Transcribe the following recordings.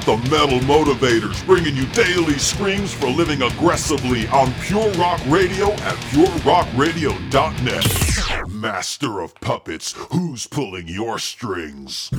got the Metal Motivators bringing you daily screams for living aggressively on Pure Rock Radio at purerockradio.net. Master of puppets, who's pulling your strings?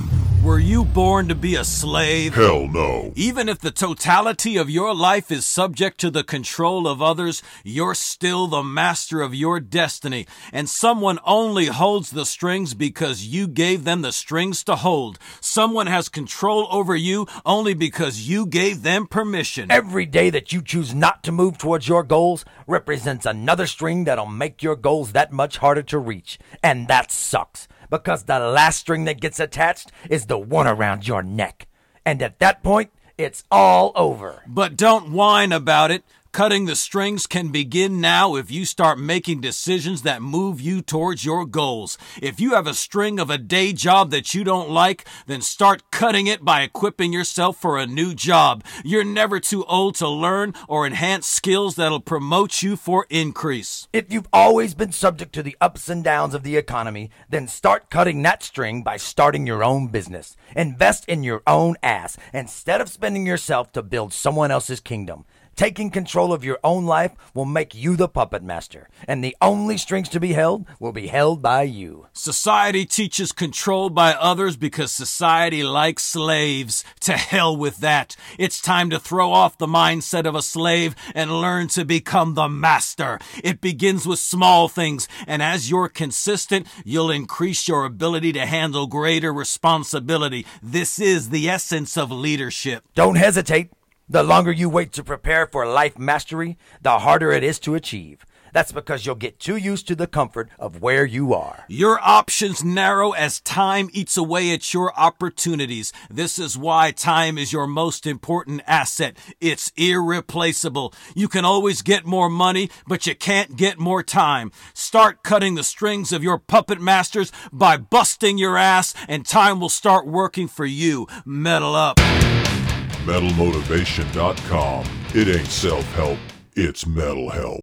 Were you born to be a slave? Hell no. Even if the totality of your life is subject to the control of others, you're still the master of your destiny. And someone only holds the strings because you gave them the strings to hold. Someone has control over you only because you gave them permission. Every day that you choose not to move towards your goals represents another string that'll make your goals that much harder to reach. And that sucks because the last string that gets attached is the one around your neck. And at that point, it's all over. But don't whine about it. Cutting the strings can begin now if you start making decisions that move you towards your goals. If you have a string of a day job that you don't like, then start cutting it by equipping yourself for a new job. You're never too old to learn or enhance skills that'll promote you for increase. If you've always been subject to the ups and downs of the economy, then start cutting that string by starting your own business. Invest in your own ass instead of spending yourself to build someone else's kingdom. Taking control of your own life will make you the puppet master, and the only strings to be held will be held by you. Society teaches control by others because society likes slaves. To hell with that. It's time to throw off the mindset of a slave and learn to become the master. It begins with small things, and as you're consistent, you'll increase your ability to handle greater responsibility. This is the essence of leadership. Don't hesitate. The longer you wait to prepare for life mastery, the harder it is to achieve. That's because you'll get too used to the comfort of where you are. Your options narrow as time eats away at your opportunities. This is why time is your most important asset. It's irreplaceable. You can always get more money, but you can't get more time. Start cutting the strings of your puppet masters by busting your ass, and time will start working for you. Metal up. MetalMotivation.com. It ain't self help, it's metal help.